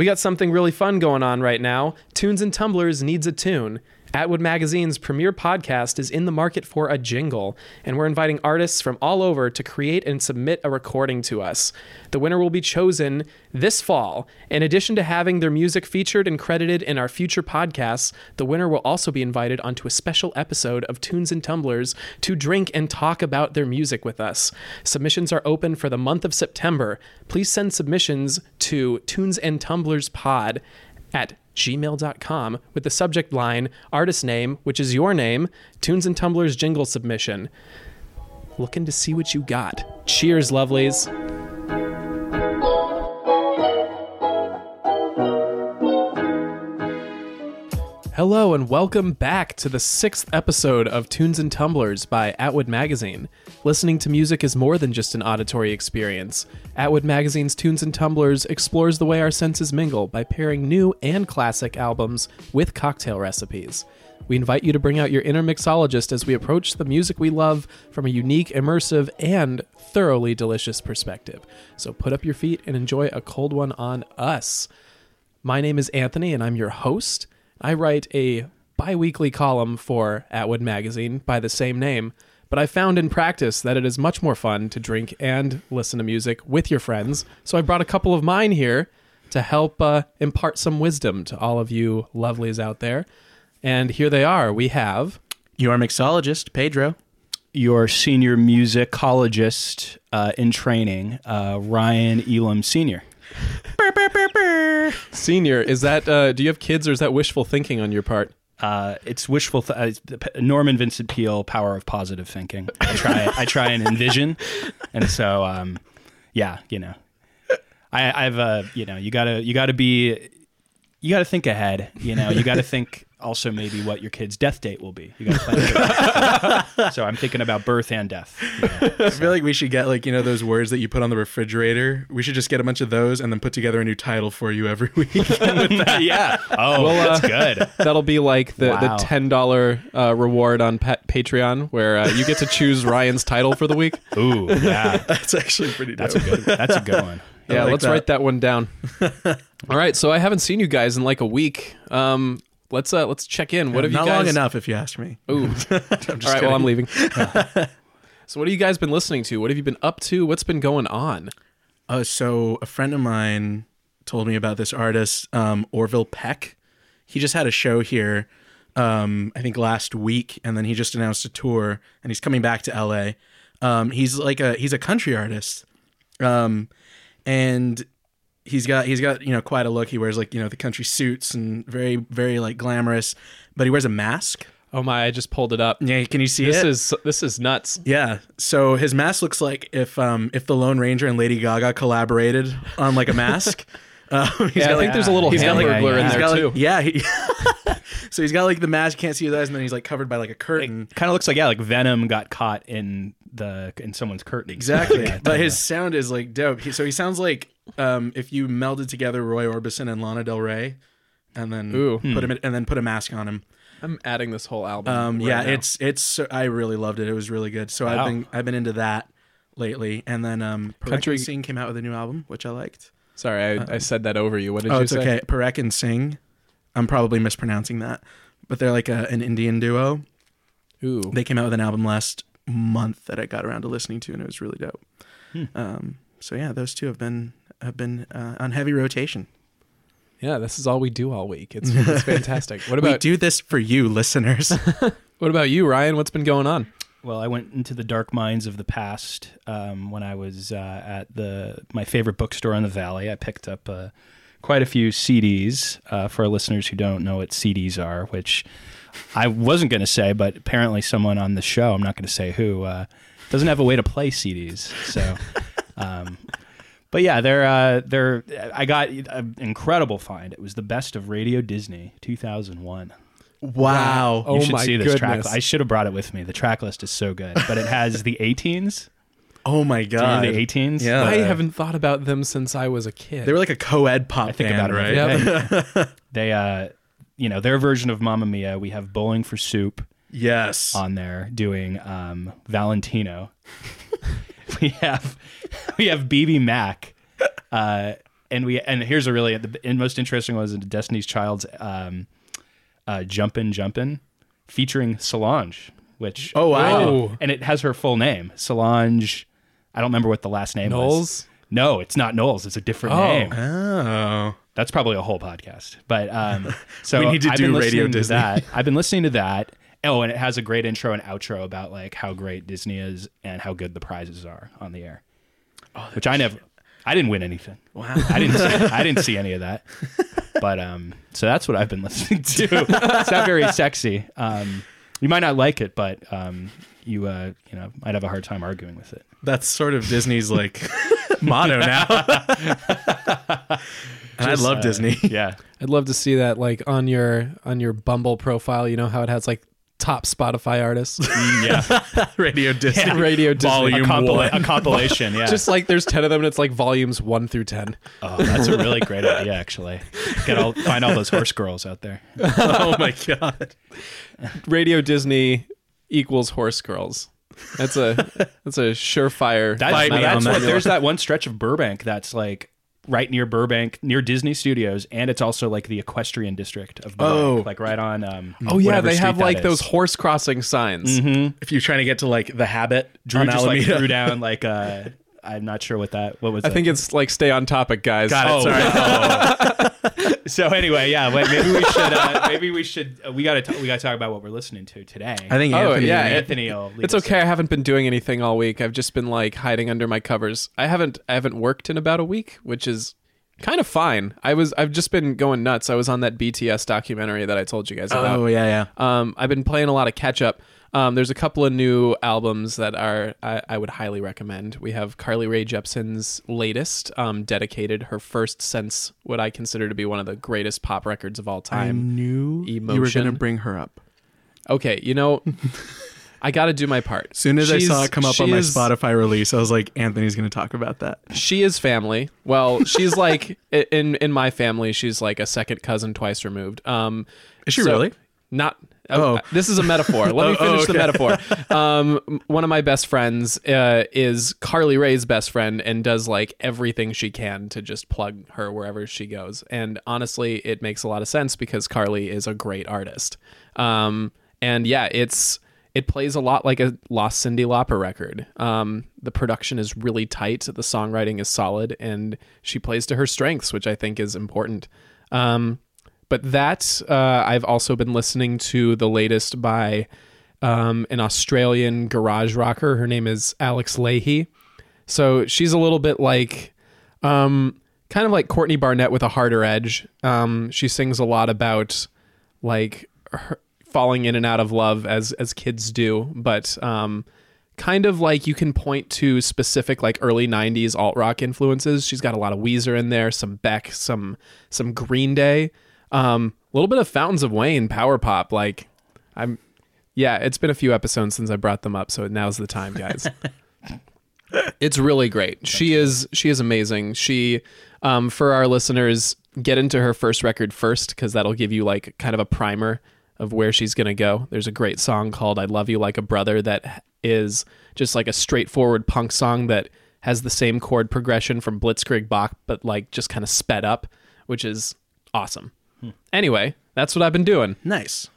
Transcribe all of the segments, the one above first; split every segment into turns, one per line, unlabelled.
We got something really fun going on right now. Tunes and Tumblers needs a tune. Atwood Magazine's premier podcast is in the market for a jingle, and we're inviting artists from all over to create and submit a recording to us. The winner will be chosen this fall. In addition to having their music featured and credited in our future podcasts, the winner will also be invited onto a special episode of Tunes and Tumblers to drink and talk about their music with us. Submissions are open for the month of September. Please send submissions to Tunes and Tumblers Pod at gmail.com with the subject line artist name, which is your name, Tunes and Tumblers jingle submission. Looking to see what you got. Cheers, lovelies. Hello and welcome back to the sixth episode of Tunes and Tumblers by Atwood Magazine. Listening to music is more than just an auditory experience. Atwood Magazine's Tunes and Tumblers explores the way our senses mingle by pairing new and classic albums with cocktail recipes. We invite you to bring out your inner mixologist as we approach the music we love from a unique, immersive, and thoroughly delicious perspective. So put up your feet and enjoy a cold one on us. My name is Anthony, and I'm your host. I write a bi weekly column for Atwood Magazine by the same name, but I found in practice that it is much more fun to drink and listen to music with your friends. So I brought a couple of mine here to help uh, impart some wisdom to all of you lovelies out there. And here they are. We have
Your mixologist, Pedro.
your senior musicologist uh, in training, uh, Ryan Elam Sr.
Senior. Is that, uh, do you have kids or is that wishful thinking on your part?
Uh, it's wishful. Th- uh, Norman Vincent Peale, power of positive thinking. I try. I try and envision, and so um, yeah, you know, I, I've uh, you know, you gotta you gotta be, you gotta think ahead. You know, you gotta think also maybe what your kid's death date will be. You gotta plan. for so I'm thinking about birth and death. you know.
I feel like we should get like you know those words that you put on the refrigerator. We should just get a bunch of those and then put together a new title for you every week.
yeah. Oh, well, that's good.
That'll be like the,
Wow.
the $10 uh, reward on pa- Patreon where uh, you get to choose Ryan's title for the week.
Ooh, yeah.
That's actually pretty dope.
That's a good. That's a good one.
Yeah,
like
let's
that.
write that one down. All right, so I haven't seen you guys in like a week. Um, let's uh, let's check in. What have
Not
you guys?
long enough, if you ask me.
Ooh.
I'm just
All right, well. I'm leaving. so what have you guys been listening to? What have you been up to? What's been going on?
Uh, so a friend of mine told me about this artist, um, Orville Peck. He just had a show here, um, I think last week, and then he just announced a tour, and he's coming back to LA. Um, he's like a he's a country artist, um, and he's got he's got you know quite a look. He wears like you know the country suits and very very like glamorous, but he wears a mask.
Oh my, I just pulled it up.
Yeah, can you see
This
it?
is this is nuts.
Yeah. So his mask looks like if um if the Lone Ranger and Lady Gaga collaborated on like a mask. Um, he's
Yeah, I think
like,
there's a little
he's got, like-
hamburglar in
yeah,
he's
there
got,
too.
like, yeah. He, so he's got like the mask, can't see his eyes, and then he's like covered by like a curtain.
Kind of looks like yeah, like Venom got caught in the in someone's curtain.
Exactly.
Yeah,
but his sound is like dope. He, so he sounds like um if you melded together Roy Orbison and Lana Del Rey, and then
Ooh.
put him in, and then put a mask on him.
I'm adding this whole album.
Um,
right
yeah,
now.
it's it's. I really loved it. It was really good. So I've been I've been into that lately, and then um,
Country-
Country Sing came out with a new album, which I liked.
sorry, I, I said that over you. What did
oh,
you
it's
say?
okay. Parekh and Singh. I'm probably mispronouncing that, but they're like a, an Indian duo.
Ooh,
They came out with an album last month that I got around to listening to, and it was really dope.
Hmm.
Um, so yeah, those two have been have been uh, on heavy rotation.
yeah, this is all we do all week. It's, it's fantastic. What about
we
about
do this for you, listeners.
what about you, Ryan? What's been going on?
Well, I went into the dark minds of the past um, when I was uh, at the my favorite bookstore in the valley. I picked up uh, quite a few CDs uh, for our listeners who don't know what CDs are, which I wasn't going to say, but apparently someone on the show, I'm not going to say who, uh, doesn't have a way to play CDs. So, um, but yeah, they're uh, they're. I got an incredible find. It was the best of Radio Disney 2001.
wow.
Oh
you should
my
see this track. I should have brought it with me. The track list is so good, but it has the A*Teens.
Oh my
Do you
god.
the A*Teens?
Yeah.
I haven't thought about them since I was a kid.
They were like a co-ed pop
I think
band,
about it
right?
every day. they, uh, you know, their version of Mamma Mia. We have Bowling for Soup
Yes.
on there doing um, Valentino. We have we have BBMak uh, and we and here's a really the and most interesting one was Destiny's Child's um, uh, "Jumpin' Jumpin'," featuring Solange, which
Oh, wow.
And it has her full name, Solange. I don't remember what the last name was.
Knowles?
No, it's not Knowles. It's a different
Oh.
name.
Oh.
That's probably a whole podcast. But um, so
We need to
I've
do
been
Radio
listening to that. I've been listening to that. Oh, and it has a great intro and outro about like how great Disney is and how good the prizes are on the air. which I never, I didn't win anything.
Wow.
I didn't, see, I didn't see any of that. But um, so that's what I've been listening to. it's not very sexy. Um, you might not like it, but um, you uh, you know might have a hard time arguing with it.
That's sort of Disney's like motto now. and I love
Uh,
Disney.
Yeah.
I'd love to see that like on your on your Bumble profile. You know how it has like top Spotify artists, mm,
Yeah.
Radio Disney.
Radio Disney.
Volume
a, compila-
one.
a compilation. Yeah.
Just like there's ten of them, and it's like volumes one through ten.
Oh, that's a really great idea, actually. Get all find all those horse girls out there.
oh my god.
Radio Disney equals horse girls. That's a that's a surefire.
That's, that's what, there's that one stretch of Burbank that's like right near Burbank, near Disney Studios, and it's also like the equestrian district of Burbank,
Oh.
like right on. Um,
oh yeah, they have like
is.
those horse crossing signs.
If you're trying to get to like the habit
Drew just like
Alameda.
threw down like uh, I'm not sure what that. What was?
I
that?
think it's like stay on topic, guys.
Got it.
Oh,
Sorry.
oh. so anyway, yeah. Wait, maybe we should. Uh, maybe we should. Uh, we got to. We got to talk about what we're listening to today.
I think
Oh,
Anthony.
yeah,
Anthony. will lead
It's
us
okay. I haven't been doing anything all week. I've just been like hiding under my covers. I haven't I haven't worked in about a week, which is kind of fine. I was I've just been going nuts. I was on that BTS documentary that I told you guys about.
Oh yeah, yeah.
Um, I've been playing a lot of catch up. Um, there's a couple of new albums that are I, I would highly recommend. We have Carly Rae Jepsen's latest, um, dedicated her first since what I consider to be one of the greatest pop records of all time.
I knew you were going to bring her up.
Okay, you know, I got to do my part.
As soon as
She's-
I saw it come up on my
is-
Spotify release, I was like, Anthony's going to talk about that.
she is family. Well, she's like in in my family, she's like a second cousin twice removed. Um,
Is she
so-
really?
Not.
Oh.
Oh, this is a metaphor. Let me
Oh, oh,
finish the metaphor. Um, one of my best friends uh, is Carly Rae's best friend and does like everything she can to just plug her wherever she goes. And honestly, it makes a lot of sense because Carly is a great artist. Um, and yeah, it's it plays a lot like a lost Cyndi Lauper record. Um, the production is really tight, the songwriting is solid, and she plays to her strengths, which I think is important. Um, but that uh, I've also been listening to the latest by um, an Australian garage rocker. Her name is Alex Lahey. So she's a little bit like, um, kind of like Courtney Barnett with a harder edge. Um, she sings a lot about like falling in and out of love as as kids do, but um, kind of like you can point to specific like early 90s alt rock influences she's got a lot of weezer in there some beck some some green day um a little bit of fountains of wayne power pop like i'm yeah it's been a few episodes since i brought them up so now's the time guys. It's really great. She is she is amazing. She um for our listeners get into her first record first because that'll give you like kind of a primer of where she's gonna go. There's a great song called i love you like a brother that is just like a straightforward punk song that has the same chord progression from blitzkrieg bop but like just kind of sped up which is awesome anyway that's what i've been doing
Nice.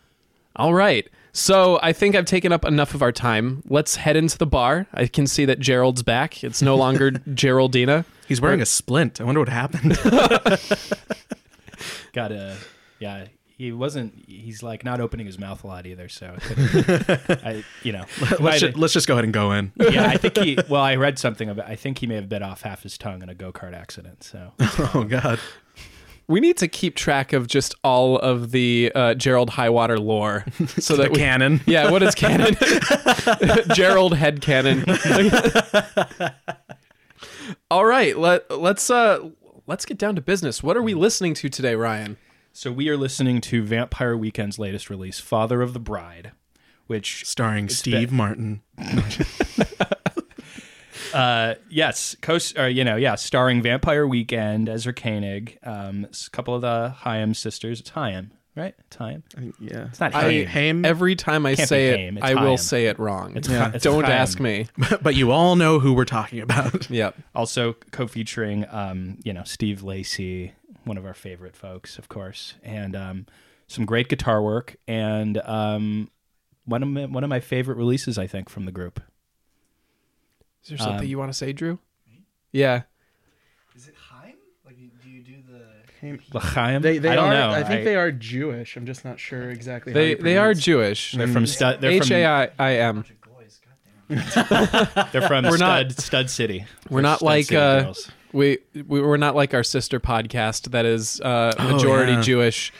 all right. So I think I've taken up enough of our time. Let's head into the bar. I can see that Gerald's back. It's no longer Geraldina.
He's wearing a splint. I wonder what happened.
Got a yeah. He wasn't. He's like not opening his mouth a lot either. So, I couldn't- I you know.
let's,
might-
ju- let's just go ahead and go in.
yeah, I think he. Well, I read something about. I think he may have bit off half his tongue in a go kart accident. So
oh God.
We need to keep track of just all of the uh, Gerald Highwater lore, so
The
that we,
canon.
yeah, what is canon? Gerald head canon. all right, let let's uh let's get down to business. What are we listening to today, Ryan?
so we are listening to Vampire Weekend's latest release, Father of the Bride, which
Starring Steve Martin.
Uh, yes, coast or you know, yeah, starring Vampire Weekend, Ezra Koenig, um, a couple of the Hyam sisters. It's Hyam, right? Time.
I think, yeah.
It's not
I-
Haim.
Haim.
Every time I
Can't
say
be
it,
Haim, it's
I will say it wrong.
It's
Yeah.
Cha- it's
Don't
Chaim.
ask me.
but you all know who we're talking about.
Yep.
Also co-featuring, um, you know, Steve Lacy, one of our favorite folks, of course, and um, some great guitar work, and um, one of my, one of my favorite releases, I think, from the group.
Is there something
Um,
you want to say, Drew? Yeah.
Is it Heim? Like, do you do the?
L'chaim?
They, they
I don't
are,
know.
I think they are Jewish. I'm just not sure exactly.
They
you
they are. Jewish.
They're from stud. They're
H
from,
A I I M.
Bunch of goys. Goddamn.
They're from
We're
stud,
not-
stud City.
We're not
Stud
like uh, we we we're not like our sister podcast that is uh,
Oh,
majority
yeah.
Jewish.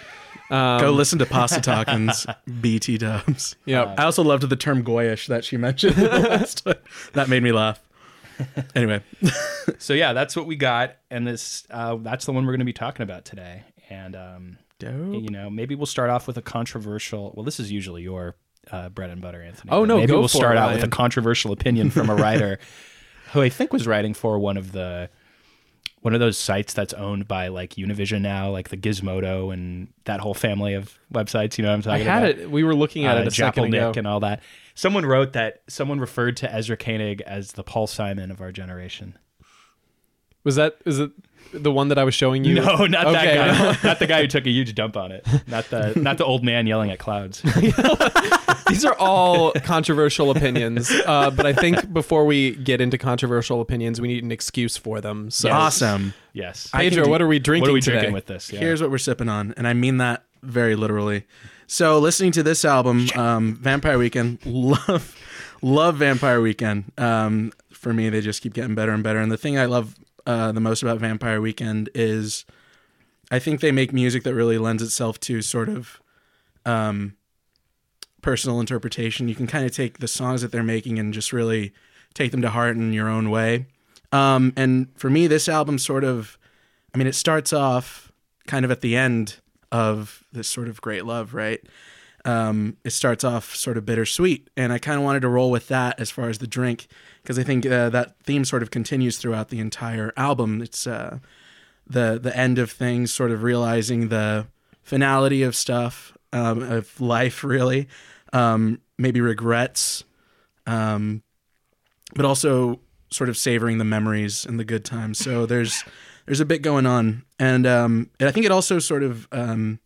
Um,
Go listen to Pasta Talkins, BT Dubs.
Yep.
I also loved the term goyish that she mentioned last time. That made me laugh. Anyway,
So yeah, that's what we got, and this uh, that's the one we're going to be talking about today. And um,
dope.
you know, maybe we'll start off with a controversial. Well, this is usually your uh, bread and butter, Anthony.
Oh, no,
maybe
go
we'll
for
start
it,
out with a controversial opinion from a writer who I think was writing for one of the one of those sites that's owned by like Univision now, like the Gizmodo and that whole family of websites. You know what I'm
I
talking
had
about?
it. We were looking at
uh,
it a second ago.
And all that. Someone wrote that someone referred to Ezra Koenig as the Paul Simon of our generation.
Was that is it the one that I was showing you?
No, not
Okay.
that guy. not the guy who took a huge dump on it. Not the not the old man yelling at clouds.
These are all controversial opinions, uh, but I think before we get into controversial opinions, we need an excuse for them. So,
Awesome.
Yes.
I
Pedro,
do-
what are we drinking
what are we
today?
drinking with this? Yeah.
Here's what we're sipping on, and I mean that very literally. So, listening to this album, um, Vampire Weekend, love, love Vampire Weekend. Um, for me, they just keep getting better and better. And the thing I love uh, the most about Vampire Weekend is, I think they make music that really lends itself to sort of um, personal interpretation. You can kind of take the songs that they're making and just really take them to heart in your own way. Um, and for me, this album sort of, I mean, it starts off kind of at the end of this sort of great love, right? Um, it starts off sort of bittersweet, and I kind of wanted to roll with that as far as the drink because I think uh, that theme sort of continues throughout the entire album. It's uh, the the end of things, sort of realizing the finality of stuff um, of life, really, um, maybe regrets, um, but also sort of savoring the memories and the good times. So there's there's a bit going on, and um, and I think it also sort of um,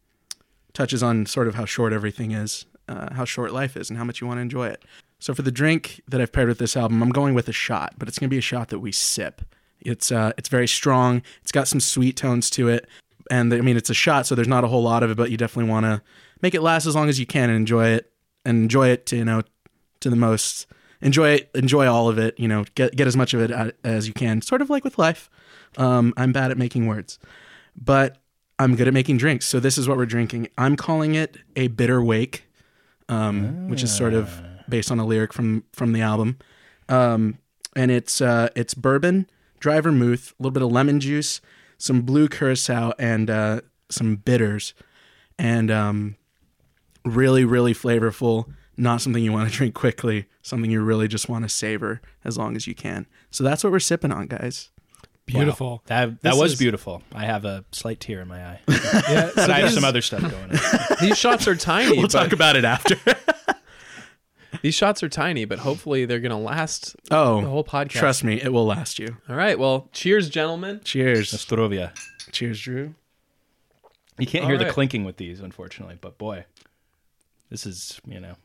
touches on sort of how short everything is, uh, how short life is, and how much you want to enjoy it. So for the drink that I've paired with this album, I'm going with a shot, but it's going to be a shot that we sip. It's uh, it's very strong. It's got some sweet tones to it, and I mean it's a shot, so there's not a whole lot of it, but you definitely want to make it last as long as you can and enjoy it, and enjoy it to you know to the most. Enjoy it, enjoy all of it. You know, get get as much of it as you can. Sort of like with life. Um, I'm bad at making words, but I'm good at making drinks. So this is what we're drinking. I'm calling it a bitter wake, um, which is sort of based on a lyric from from the album. Um, and it's uh, it's bourbon, dry vermouth, a little bit of lemon juice, some blue curacao, and uh, some bitters, and um, really really flavorful. Not something you want to drink quickly. Something you really just want to savor as long as you can. So that's what we're sipping on, guys.
Beautiful.
That that
This
was
is-
beautiful. I have a slight tear in my eye,
Yeah,
but
so
I have
these,
some other stuff going on.
these shots are tiny.
We'll
but,
talk about it after.
these shots are tiny, but hopefully they're going to last
oh,
the whole podcast.
trust me, it will last you.
All right. Well, cheers, gentlemen.
Cheers.
Nostrovia.
Cheers, Drew.
You can't
All
hear the clinking with these, unfortunately. But boy, this is you know.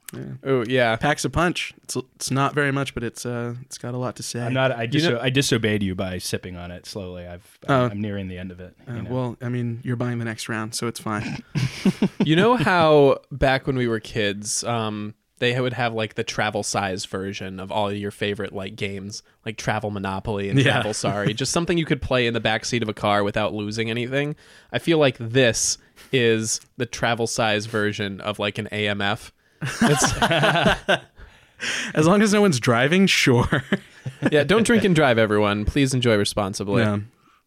Oh yeah.
Packs a punch. It's it's not very much, but it's uh it's got a lot to say.
I'm not. I,
You know-
I disobeyed you by sipping on it slowly. I've.
Oh.
I'm nearing the end of it.
Uh,
you know.
Well, I mean, you're buying the next round, so it's fine.
You know how back when we were kids, um, they would have like the travel size version of all your favorite like games, like Travel Monopoly and
Yeah.
Travel Sorry, just something you could play in the back seat of a car without losing anything. I feel like this is the travel size version of like an AMF. It's,
As long as no one's driving, sure.
yeah, don't drink and drive, everyone. Please enjoy responsibly.
yeah.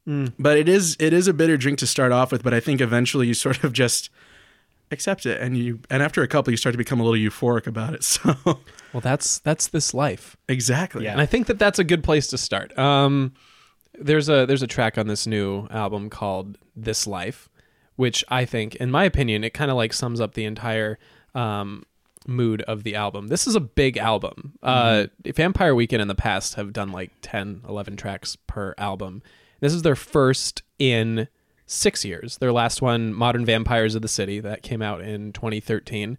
Mm. But it is it is a bitter drink to start off with, but I think eventually you sort of just accept it and you and after a couple you start to become a little euphoric about it. So
Well, that's that's this life.
exactly.
Yeah.
and I think that that's a good place to start. Um, there's a there's a track on this new album called "This Life," which I think, in my opinion, it kind of like sums up the entire um, mood of the album. This is a big album. Uh, Vampire Weekend in the past have done like 10, 11 tracks per album. This is their first in six years. Their last one, Modern Vampires of the City, that came out in 2013.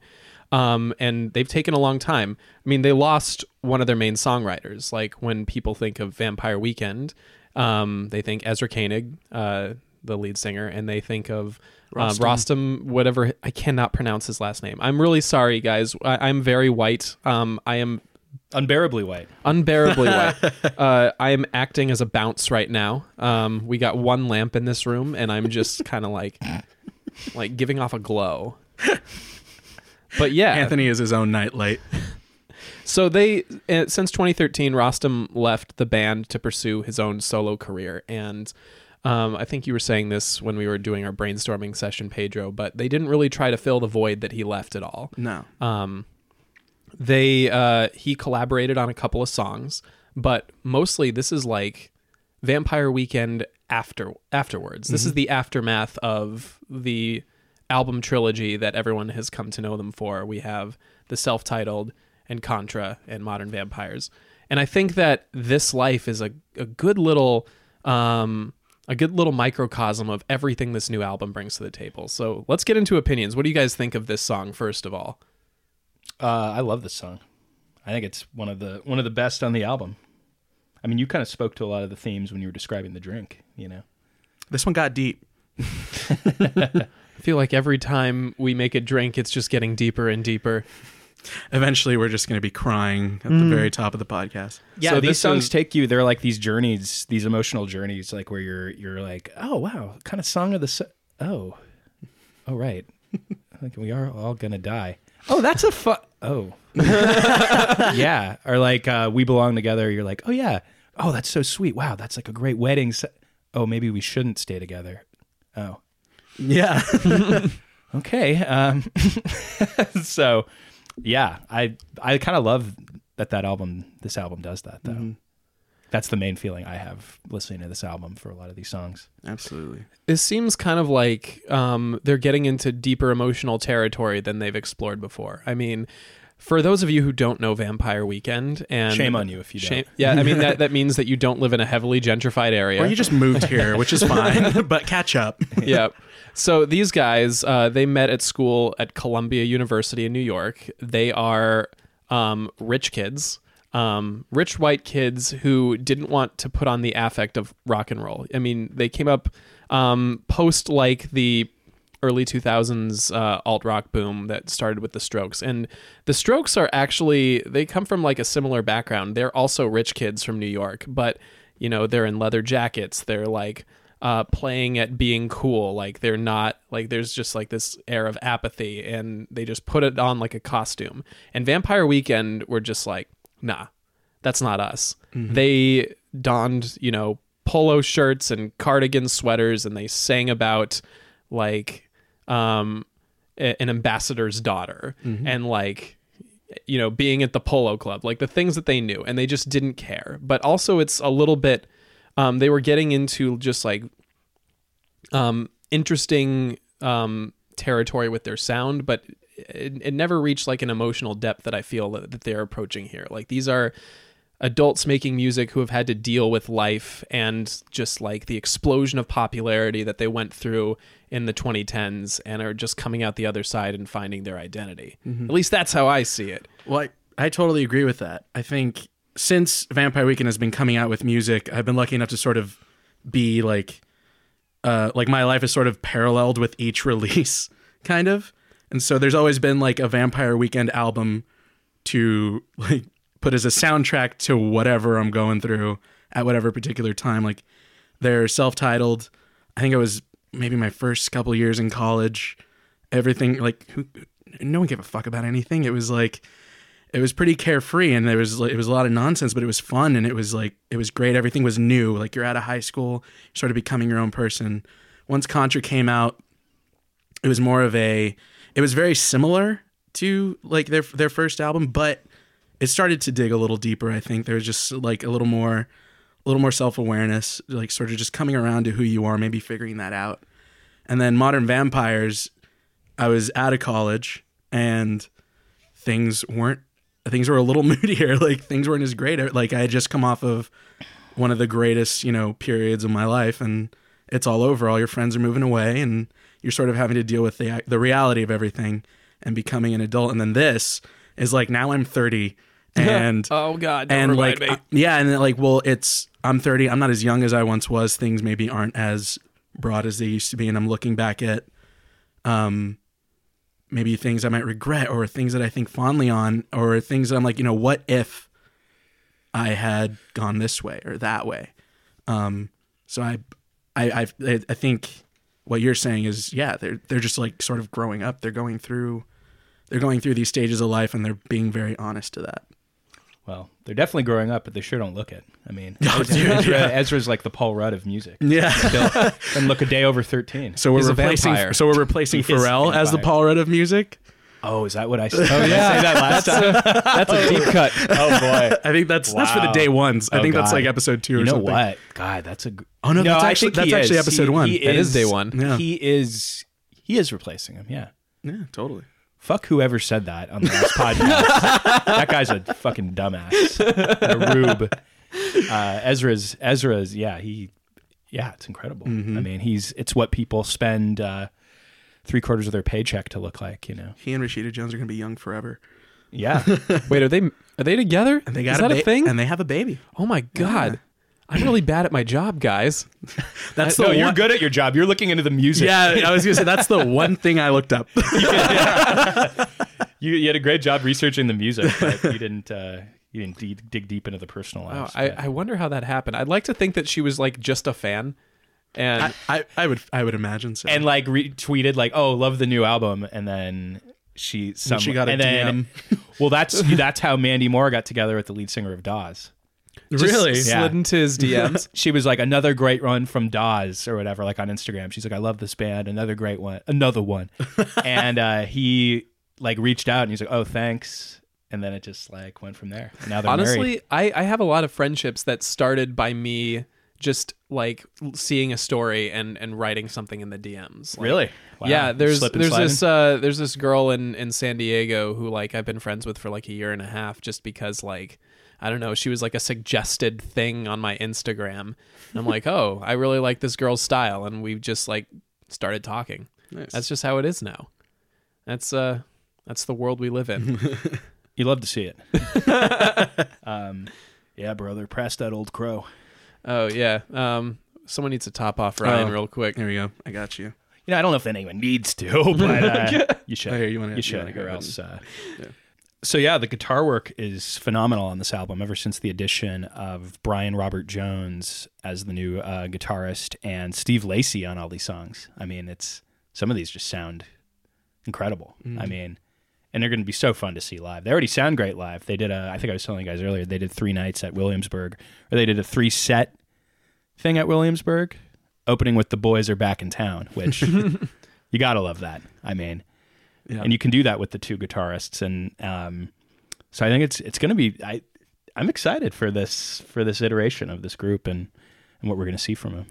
Um, and they've taken a long time. I mean, they lost one of their main songwriters. Like when people think of Vampire Weekend, um, they think Ezra Koenig, uh, the lead singer, and they think of um,
Rostam.
Rostam, whatever. I cannot pronounce his last name. I'm really sorry, guys. I, I'm very white. Um, I am
Unbearably white.
unbearably white. Uh, I am acting as a bounce right now. Um, we got one lamp in this room, and I'm just kind of like, like giving off a glow. But yeah,
Anthony is his own nightlight.
so they uh, since 2013, Rostam left the band to pursue his own solo career, and um, I think you were saying this when we were doing our brainstorming session, Pedro. But they didn't really try to fill the void that he left at all.
No.
Um, they uh, he collaborated on a couple of songs, but mostly this is like Vampire Weekend after afterwards. This is the aftermath of the album trilogy that everyone has come to know them for. We have the self-titled and Contra and Modern Vampires, and I think that this life is a a good little. Um, a good little microcosm of everything this new album brings to the table. So let's get into opinions. What do you guys think of this song, first of all?
Uh, I love this song. I think it's one of the one of the best on the album. I mean, you kind of spoke to a lot of the themes when you were describing the drink. You know,
This one got deep.
I feel like every time we make a drink, it's just getting deeper and deeper.
Eventually, we're just going to be crying at the very top of the podcast.
yeah.
So
these songs
is-
take you. They're like these journeys, these emotional journeys, like where you're you're like, oh wow, kind of song of the so- oh, oh right, like we are all gonna die. Oh, that's a fun. Oh, yeah. Or like uh, we belong together. You're like, oh yeah. Oh, that's so sweet. Wow, that's like a great wedding. se- Oh, maybe we shouldn't stay together. Oh,
Yeah.
okay. Um, so, yeah, I I kind of love that that album, this album does that though. That's the main feeling I have listening to this album for a lot of these songs.
Absolutely.
This seems kind of like um, they're getting into deeper emotional territory than they've explored before. I mean, for those of you who don't know Vampire Weekend, and
Shame on you if you
Shame-
don't.
yeah, I mean that that means that you don't live in a heavily gentrified area.
Or you just moved here, which is fine, but catch up.
yeah. So these guys, uh, they met at school at Columbia University in New York. They are um, rich kids, um, rich white kids who didn't want to put on the affect of rock and roll. I mean, they came up um, post like the early 2000s uh, alt rock boom that started with the Strokes. And the Strokes are actually, they come from like a similar background. They're also rich kids from New York, but, you know, they're in leather jackets. They're like, uh, playing at being cool. Like they're not like there's just like this air of apathy, and they just put it on like a costume. And Vampire Weekend were just like, nah, that's not us. They donned you know polo shirts and cardigan sweaters, and they sang about like um a- an ambassador's daughter and like you know being at the polo club like the things that they knew and they just didn't care. But also it's a little bit um, they were getting into just like um, interesting um, territory with their sound, but it, it never reached like an emotional depth that I feel that, that they're approaching here. Like these are adults making music who have had to deal with life and just like the explosion of popularity that they went through in the 2010s and are just coming out the other side and finding their identity. At least that's how I see it.
Well, I, I totally agree with that. I think since Vampire Weekend has been coming out with music, I've been lucky enough to sort of be like, uh, like my life is sort of paralleled with each release, kind of. And so there's always been like a Vampire Weekend album to like put as a soundtrack to whatever I'm going through at whatever particular time. Like they're self-titled. I think it was maybe my first couple years in college. Everything like who, no one gave a fuck about anything. It was like it was pretty carefree and there was it was a lot of nonsense, but it was fun and it was like it was great. Everything was new. Like you're out of high school, sort of becoming your own person. Once Contra came out, it was more of a it was very similar to like their their first album, but it started to dig a little deeper. I think there was just like a little more a little more self awareness, like sort of just coming around to who you are, maybe figuring that out. And then Modern Vampires, I was out of college and things weren't things were a little moodier. Like things weren't as great. Like I had just come off of one of the greatest, you know, periods of my life and it's all over. All your friends are moving away and you're sort of having to deal with the the reality of everything and becoming an adult. And then this is like now I'm 30 and
oh god, don't
and like uh, yeah and then, like well it's i'm 30 i'm not as young as i once was. Things maybe aren't as broad as they used to be. And i'm looking back at um maybe things i might regret or things that i think fondly on or things that i'm like you know what if i had gone this way or that way? Um so i i i, I think what you're saying is yeah they're they're just like sort of growing up they're going through they're going through these stages of life and they're being very honest to that
Well, they're definitely growing up, but they sure don't look it. I mean,
Oh,
Ezra, Ezra- Ezra's like the Paul Rudd of music.
yeah
and look a day over thirteen.
So we're
He's
replacing. So we're replacing
He is a
Pharrell as the. Paul Rudd of music.
Oh, is that what I said? Oh yeah, I say that last time.
That's a deep cut.
oh boy.
I think that's that's for the day ones. I
Oh,
think that's like episode two
You
or
know
something.
what? God, that's a.
Oh no, that's
I
actually
think
that's actually
is.
episode
He-
one.
He
That is day one.
Yeah.
He is. He is replacing him. Yeah.
yeah, totally.
Fuck whoever said that on the last podcast. that guy's a fucking dumbass. A rube. Uh, Ezra's Ezra's yeah, he yeah, it's incredible.
Mm-hmm.
I mean, he's it's what people spend uh, three quarters of their paycheck to look like, you know.
He and Rashida Jones are gonna be young forever.
Yeah.
Wait, are they are they together?
And they got
Is
a,
that
ba-
a thing?
And they have a baby.
oh my god, I'm really bad at my job, guys.
That's
no,
the
you're good at your job. You're looking into the music.
Yeah, I was gonna say that's the one thing I looked up.
You, you had a great job researching the music, but you didn't uh, you didn't de- dig deep into the personal
Oh,
lives.
I, I wonder how that happened. I'd like to think that she was like just a fan, and
I, I, I would I would imagine so.
and like retweeted like, "Oh, love the new album," and then she some,
she got a
and then, well, that's that's how Mandy Moore got together with the lead singer of Dawes.
just
really,
slid
Yeah.
into his DMs.
She was like another great run from Dawes or whatever, like on Instagram. She's like, "I love this band, another great one, another one," and uh, he like reached out and he's like, "Oh, thanks," and then it just like went from there. And now they're married.
Honestly, I, I have a lot of friendships that started by me just like seeing a story and and writing something in the DMs. Like,
Really? Wow.
Yeah, there's there's
sliding?
this uh there's this girl in in San Diego who like I've been friends with for like a year and a half just because like I don't know, she was like a suggested thing on my Instagram. And I'm like, "Oh, I really like this girl's style." And we just like started talking.
Nice.
That's just how it is now. That's uh that's the world we live in.
You love to see it. um, yeah, brother, press that old crow.
Oh, yeah. Um someone needs to top off Ryan
Oh.
real quick.
There we go. I got you.
You know, I don't know if anyone needs to, but uh, you should.
Oh, here, you wanna-
you
you
should,
wanna go
or
ahead
else. Uh,
Yeah.
So yeah, the guitar work is phenomenal on this album. Ever since the addition of Brian Robert Jones as the new uh, guitarist and Steve Lacy on all these songs. I mean, it's some of these just sound incredible. I mean, and they're going to be so fun to see live. They already sound great live. They did a, I think I was telling you guys earlier, they did three nights at Williamsburg, or they did a three set thing at Williamsburg, opening with the boys are back in town, which you gotta love that. I mean,
Yeah.
and you can do that with the two guitarists, and um, so I think it's it's going to be. I I'm excited for this for this iteration of this group and and what we're going to see from them.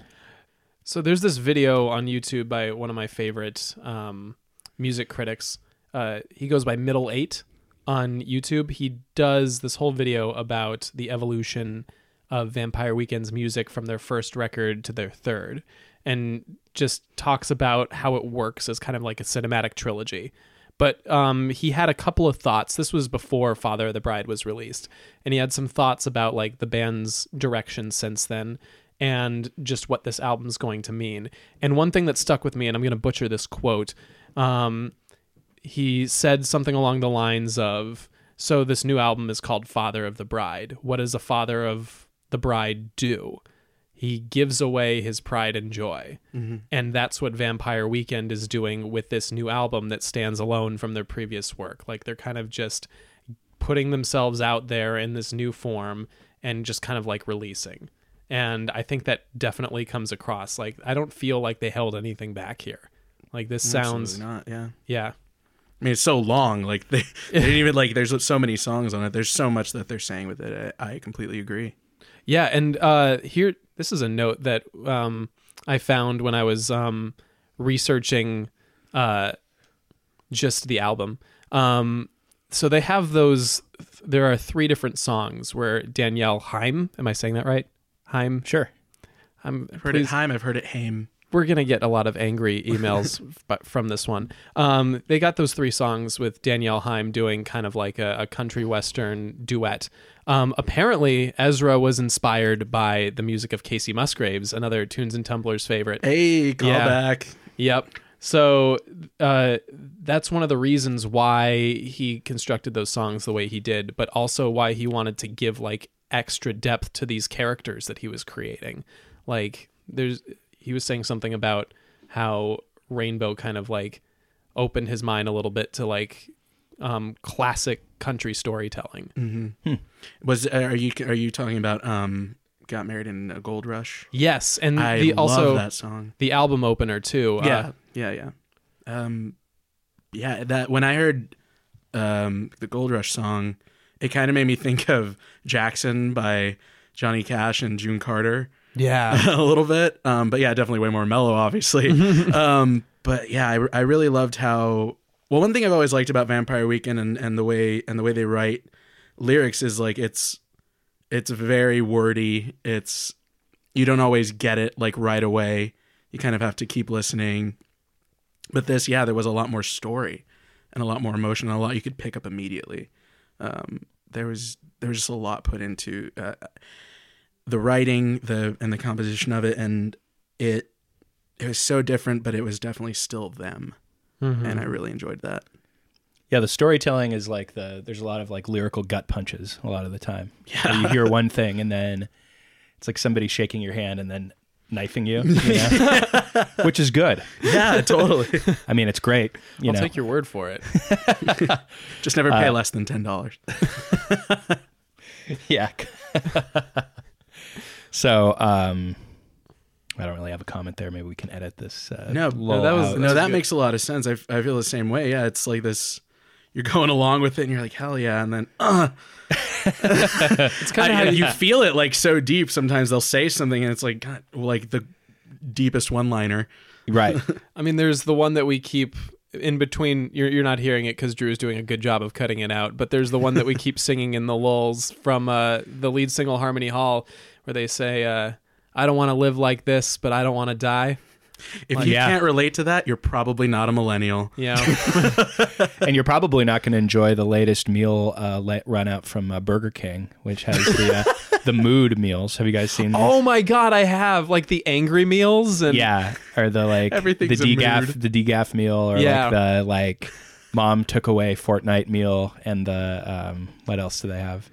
So there's this video on YouTube by one of my favorite um, music critics. Uh, he goes by Middle Eight on YouTube. He does this whole video about the evolution of Vampire Weekend's music from their first record to their third, and just talks about how it works as kind of like a cinematic trilogy. But um, he had a couple of thoughts. This was before Father of the Bride was released, and he had some thoughts about like the band's direction since then and just what this album's going to mean. And one thing that stuck with me, and I'm going to butcher this quote, um, he said something along the lines of, "So this new album is called Father of the Bride. What does a father of the bride do? He gives away his pride and joy." Mm-hmm. And that's what Vampire Weekend is doing with this new album that stands alone from their previous work. Like they're kind of just putting themselves out there in this new form and just kind of like releasing. And I think that definitely comes across. Like I don't feel like they held anything back here. Like this sounds
Absolutely not. Yeah.
yeah.
I mean, it's so long. Like they, they didn't even like. There's so many songs on it. There's so much that they're saying with it. I, I completely agree.
Yeah, and uh, here this is a note that um, I found when I was um, researching uh, just the album. Um, so they have those. There are three different songs where Danielle Haim. Am I saying that right? Heim.
Sure.
I'm
I've heard it Heim. I've heard it Haim.
We're gonna get a lot of angry emails from this one. Um, they got those three songs with Danielle Haim doing kind of like a, a country western duet. Um, apparently, Ezra was inspired by the music of Kacey Musgraves, another Tunes and Tumblers favorite.
Hey, call
Yeah.
back.
Yep. So uh, that's one of the reasons why he constructed those songs the way he did, but also why he wanted to give like extra depth to these characters that he was creating. Like there's he was saying something about how Rainbow kind of like opened his mind a little bit to like um, classic country storytelling.
Mm-hmm. Was uh, are you are you talking about um got married in a gold rush?
Yes, and
I
the
love
also
that song.
the album opener too. uh,
yeah, yeah, yeah. Um, yeah. That when I heard um the gold rush song, it kind of made me think of Jackson by Johnny Cash and June Carter.
Yeah.
a little bit. Um, but yeah, definitely way more mellow, obviously. um, but yeah, I, I really loved how. Well, one thing I've always liked about Vampire Weekend and, and the way and the way they write lyrics is like it's it's very wordy. It's you don't always get it like right away. You kind of have to keep listening. But this, yeah, there was a lot more story and a lot more emotion, and a lot you could pick up immediately. Um, there was there was just a lot put into uh, the writing, the and the composition of it, and it it was so different, but it was definitely still them,
Mhm.
and I really enjoyed that.
Yeah, the storytelling is like the there's a lot of like lyrical gut punches a lot of the time. Yeah. you hear one thing and then it's like somebody shaking your hand and then knifing you, you know? which is good.
Yeah, totally.
I mean, it's great. You
I'll
know,
take your word for it.
just never pay
Uh,
less than ten dollars.
yeah. So, um, I don't really have a comment there. Maybe we can edit this. Uh,
No, no, that was
out.
no, that
good.
makes a lot of sense. I feel the same way. Yeah, it's like this. You're going along with it, and you're like, hell yeah, and then, uh,
It's kind of how
you feel it like so deep. Sometimes they'll say something, and it's like, God, like the deepest one-liner.
right.
I mean, there's the one that we keep in between. You're you're not hearing it because drew is doing a good job of cutting it out. But there's the one that we keep singing in the lulls from uh, the lead single Harmony Hall, where they say, uh, "I don't want to live like this, but I don't want to die."
If
Like-
you
Yeah.
can't relate to that, you're probably not a millennial.
You know,
and you're probably not going to enjoy the latest meal uh, let run out from uh, Burger King, which has the uh, the mood meals. Have you guys seen? These?
oh my god, I have like the angry meals and
yeah, or the like
Everything's a
the degaff
mood.
the degaff meal, or
Yeah.
like the like mom took away Fortnite meal, and the um, what else do they have?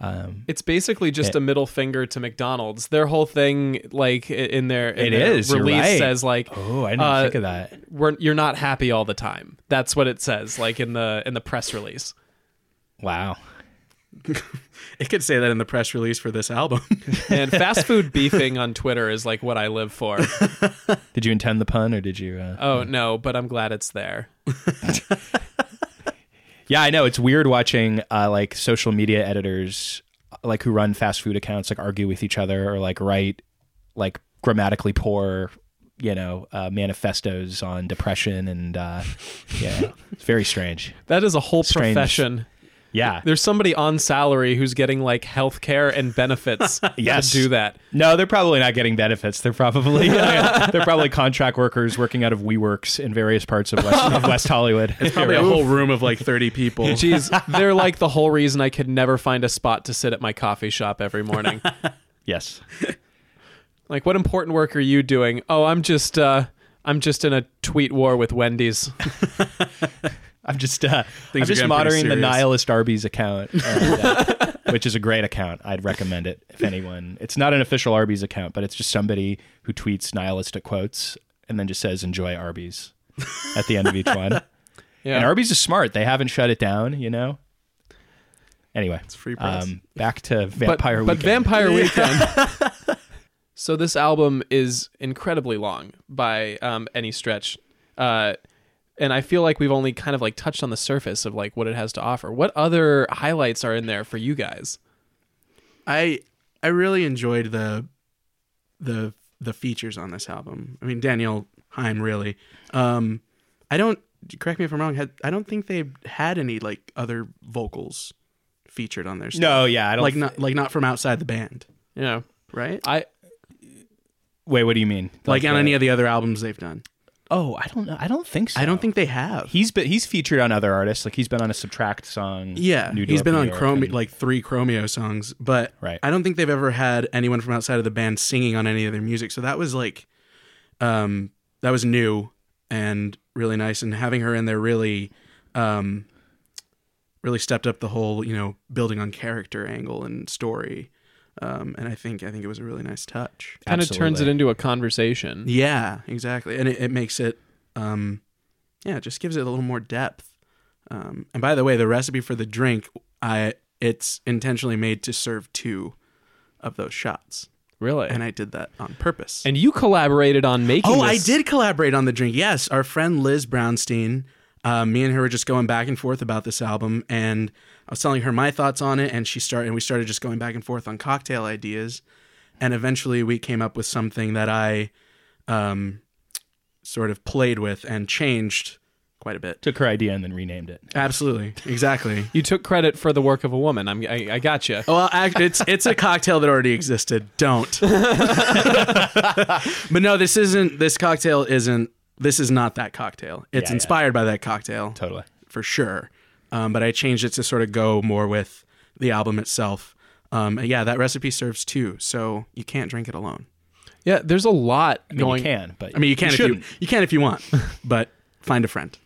Um,
It's basically just
It-
a middle finger to McDonald's. Their whole thing, like in their in
It
their
is, you're
release,
right.
says like,
oh, I didn't
Uh,
think of that.
"We're you're not happy all the time." That's what it says, like in the in the press release.
Wow.
It could say that in the press release for this album.
And fast food beefing on Twitter is like what I live for.
Did you intend the pun, or did you? Uh...
Oh no, but I'm glad it's there.
Yeah, I know it's weird watching uh, like social media editors, like who run fast food accounts, like argue with each other or like write like grammatically poor, you know, uh, manifestos on depression and uh, yeah, it's very strange.
That is a whole
Strange.
profession.
Yeah,
There's somebody on salary who's getting like health care and benefits
Yes.
to do that.
no, they're probably not getting benefits. They're probably they're probably contract workers working out of WeWorks in various parts of West, of West Hollywood.
It's probably a whole room of like 30 people.
Jeez, they're like the whole reason I could never find a spot to sit at my coffee shop every morning.
yes.
like, what important work are you doing? Oh, I'm just uh I'm just in a tweet war with Wendy's.
I'm just uh, I'm just monitoring the nihilist Arby's account, and, uh, which is a great account. I'd recommend it if anyone. It's not an official Arby's account, but it's just somebody who tweets nihilistic quotes and then just says "Enjoy Arby's" at the end of each one.
Yeah.
And Arby's is smart; they haven't shut it down. You know. Anyway,
It's free press.
um, back to Vampire
but
Weekend.
But Vampire Weekend. so this album is incredibly long by um, any stretch, uh, and I feel like we've only kind of like touched on the surface of like what it has to offer. What other highlights are in there for you guys?
I I really enjoyed the the the features on this album. I mean, Danielle Haim really. Um, I don't correct me if I'm wrong. Had, I don't think they had any like other vocals featured on their stuff.
No, yeah, I don't
like not like not from outside the band,
Yeah.
right?
I
Wait, what do you mean?
Like on
uh,
any of the other albums they've done.
Oh, I don't know. I don't think so.
I don't think they have.
he's been he's featured on other artists. Like he's been on a SBTRKT song.
Yeah,
New
he's been on Chrome
and-
like three Chromeo songs, but
Right.
I don't think they've ever had anyone from outside of the band singing on any of their music. So that was like, um, that was new and really nice, and having her in there really, um, really stepped up the whole you know building on character angle and story. Um, and I think I think it was a really nice touch.
kind of turns it into a conversation.
Yeah, exactly, and it, it makes it, um, yeah, it just gives it a little more depth. Um, and by the way, the recipe for the drink, I it's intentionally made to serve two of those shots,
Really.
and I did that on purpose.
And you collaborated on making
oh, I did collaborate on the drink. Yes, our friend Liz Brownstein. Uh, me and her were just going back and forth about this album, and I was telling her my thoughts on it, and she started, and we started just going back and forth on cocktail ideas, and eventually we came up with something that I, um, sort of played with and changed quite a bit.
took her idea and then renamed it.
Absolutely, exactly.
You took credit for the work of a woman. I'm, I, I got you.
Well, act- it's it's a cocktail that already existed. Don't. but no, this isn't. This cocktail isn't. This is not that cocktail. It's
Yeah, yeah.
inspired by that cocktail
Totally.
for sure. Um, but I changed it to sort of go more with the album itself. Um, and yeah, that recipe serves two, so you can't drink it alone.
Yeah, there's a lot
I mean,
going.
you can, but
I mean, you can if you
shouldn't.
you can if you want, but find a friend.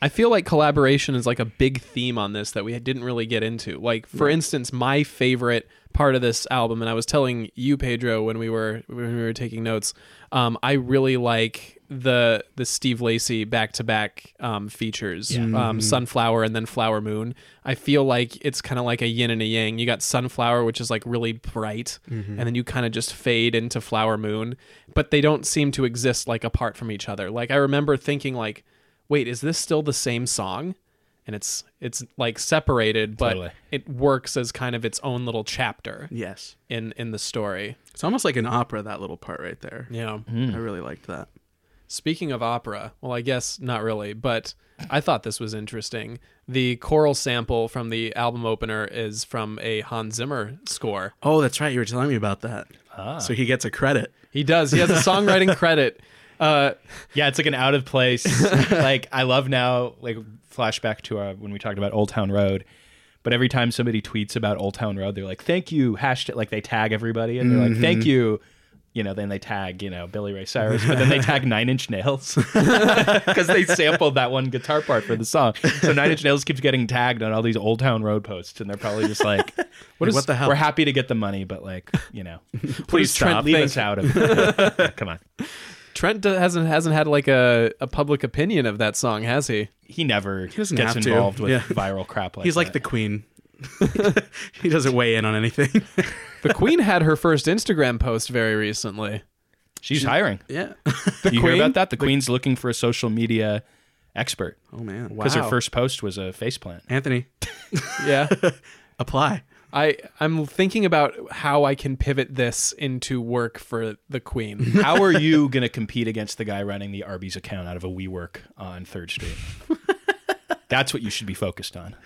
I feel like collaboration is like a big theme on this that we didn't really get into. Like, for instance, my favorite part of this album, and I was telling you, Pedro, when we were when we were taking notes, um, I really like the the Steve Lacy back to back features, um, mm-hmm. Sunflower and then Flower Moon. I feel like it's kind of like a yin and a yang. You got Sunflower, which is like really bright, mm-hmm. and then you kind of just fade into Flower Moon, but they don't seem to exist like apart from each other. Like I remember thinking like wait, is this still the same song? And it's it's like separated, but
Totally.
it works as kind of its own little chapter
Yes,
in in the story.
it's almost like an opera. That little part right there.
Yeah.
I mm. really liked that.
Speaking of opera, well, I guess not really, but I thought this was interesting. The choral sample from the album opener is from a Hans Zimmer score.
Oh, that's right. You were telling me about that.
Ah.
So he gets a credit.
He does. He has a songwriting credit. Uh,
Yeah, it's like an out of place. like I love now, like flashback to uh, when we talked about Old Town Road. But every time somebody tweets about Old Town Road, they're like, "Thank you!" Hashtag like they tag everybody, and they're like, "Thank you." You know, then they tag you know Billy Ray Cyrus, but then they tag Nine Inch Nails because they sampled that one guitar part for the song. So Nine Inch Nails keeps getting tagged on all these Old Town Road posts, and they're probably just like,
What, what the hell?
"We're happy to get the money, but like, you know, please
Trent
stop, leave
think?
us out of it." Come on.
Trent hasn't hasn't had like a, a public opinion of that song, has he?
he never
doesn't
gets
have to.
involved with
Yeah.
viral crap like
He's like
that.
the queen. he doesn't weigh in on anything.
The Queen had her first Instagram post very recently.
She's hiring.
yeah.
you hear
Queen?
about that? The, Queen's looking for a social media expert
Oh man.
because her
Wow.
first post was a faceplant.
Anthony,
Yeah.
apply.
I I'm thinking about how I can pivot this into work for the Queen.
How are you going to compete against the guy running the Arby's account out of a WeWork on Third Street? That's what you should be focused on.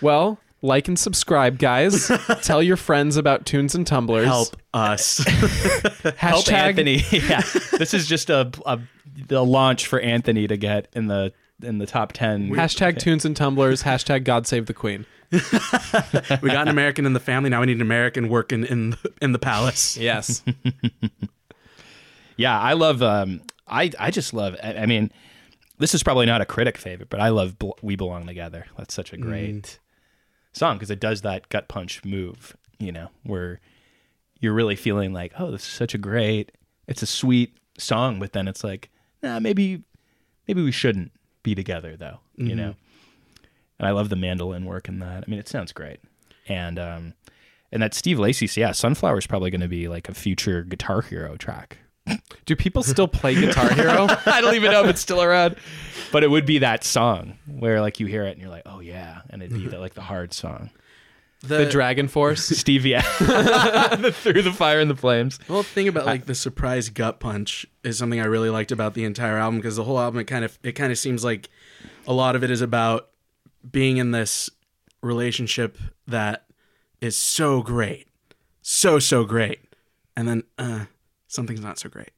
well, like and subscribe, guys. Tell your friends about tunes and tumblers.
Help us.
Help Anthony. yeah, this is just a, a the launch for Anthony to get in the in the top ten.
Hashtag tunes and tumblers. Hashtag God save the Queen.
we got an American in the family. Now we need an American working in the, in the palace.
Yes.
Yeah, I love. Um, I I just love. I, I mean, this is probably not a critic favorite, but I love Bel- "We Belong Together." That's such a great song because it does that gut punch move. You know, where you're really feeling like, oh, this is such a great. It's a sweet song, but then it's like, nah, maybe maybe we shouldn't be together though. You know. And I love the mandolin work in that. I mean, it sounds great. And um, and that Steve Lacy, yeah, Sunflower is probably going to be like a future Guitar Hero track.
Do people still play Guitar Hero?
I don't even know if it's still around. But it would be that song where like you hear it and you're like, oh yeah, and it'd be the, like the hard song.
The Dragon Force.
Steve, yeah, The- through the fire and the flames.
The whole thing about like the surprise gut punch is something I really liked about the entire album because the whole album it kind of it kind of seems like a lot of it is about being in this relationship that is so great, so so great, and then uh, something's not so great.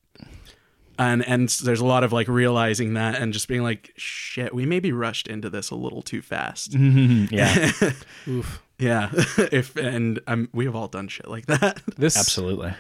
And and there's a lot of like realizing that and just being like, shit, we maybe rushed into this a little too fast.
yeah,
Oof.
Yeah, if and um, we have all done shit like that.
This
absolutely.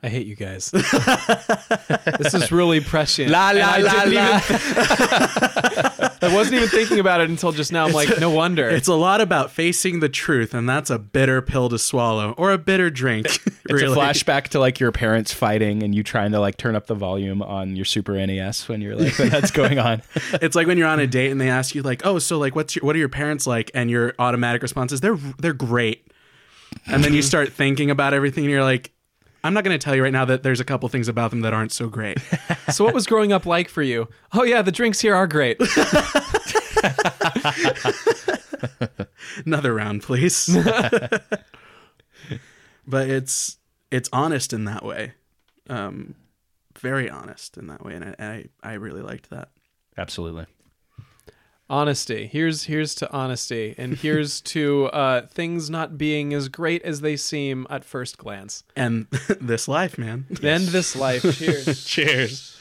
I hate you guys. this is really prescient.
La,
And
la, la,
didn't
la.
Even- I wasn't even thinking about it until just now. I'm like, no wonder.
It's a lot about facing the truth, and that's a bitter pill to swallow or a bitter drink.
It's a flashback to like your parents fighting and you trying to like turn up the volume on your Super NES when you're like that's going on.
It's like when you're on a date and they ask you like, "Oh, so like, what's your, what are your parents like?" And your automatic response is, "They're they're great." And then you start thinking about everything, and you're like, "I'm not going to tell you right now that there's a couple things about them that aren't so great."
so, what was growing up like for you? Oh yeah, the drinks here are great.
Another round, please. but it's it's honest in that way, um, very honest in that way, and I I, I really liked that.
Absolutely.
Honesty. Here's here's to honesty, and here's to uh, things not being as great as they seem at first glance.
And this life, man.
End this life. Cheers.
Cheers.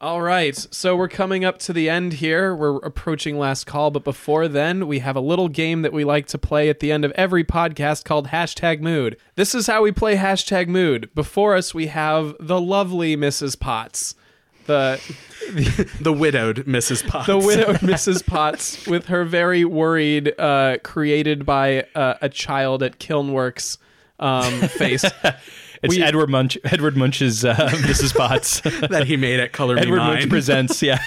All right, so we're coming up to the end here. We're approaching last call, but before then, we have a little game that we like to play at the end of every podcast called Hashtag Mood. This is how we play Hashtag Mood. Before us, we have the lovely Mrs. Potts, the
The widowed Mrs. Potts.
the widowed Mrs. Potts with her very worried, uh, created by uh, a child at Kilnworks um, face.
It's
We-
Edward Munch Edward Munch's uh, Mrs. Potts.
that he made at Color Me
Edward Munch
Mine.
presents, yeah.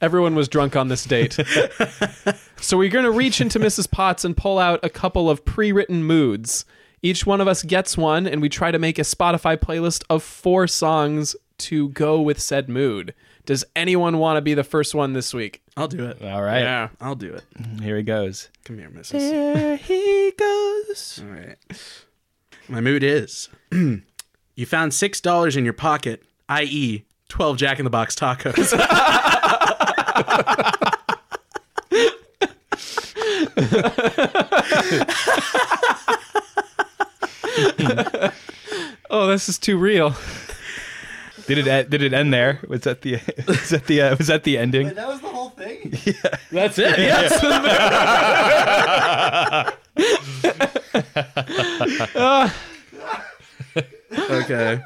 Everyone was drunk on this date. so we're going to reach into Mrs. Potts and pull out a couple of pre-written moods. Each one of us gets one, and we try to make a Spotify playlist of four songs to go with said mood. Does anyone want to be the first one this week?
I'll do it.
All right.
Yeah.
I'll do it.
Mm, here he goes.
Come here, Mrs.
There he goes.
All right. My mood is you found $6 in your pocket, i.e., 12 Jack in the Box tacos.
Oh, this is too real.
Did it e- did it end there? Was that the was that the uh, was that the ending?
Wait, that was the whole thing?
Yeah, That's it. Yes.
okay.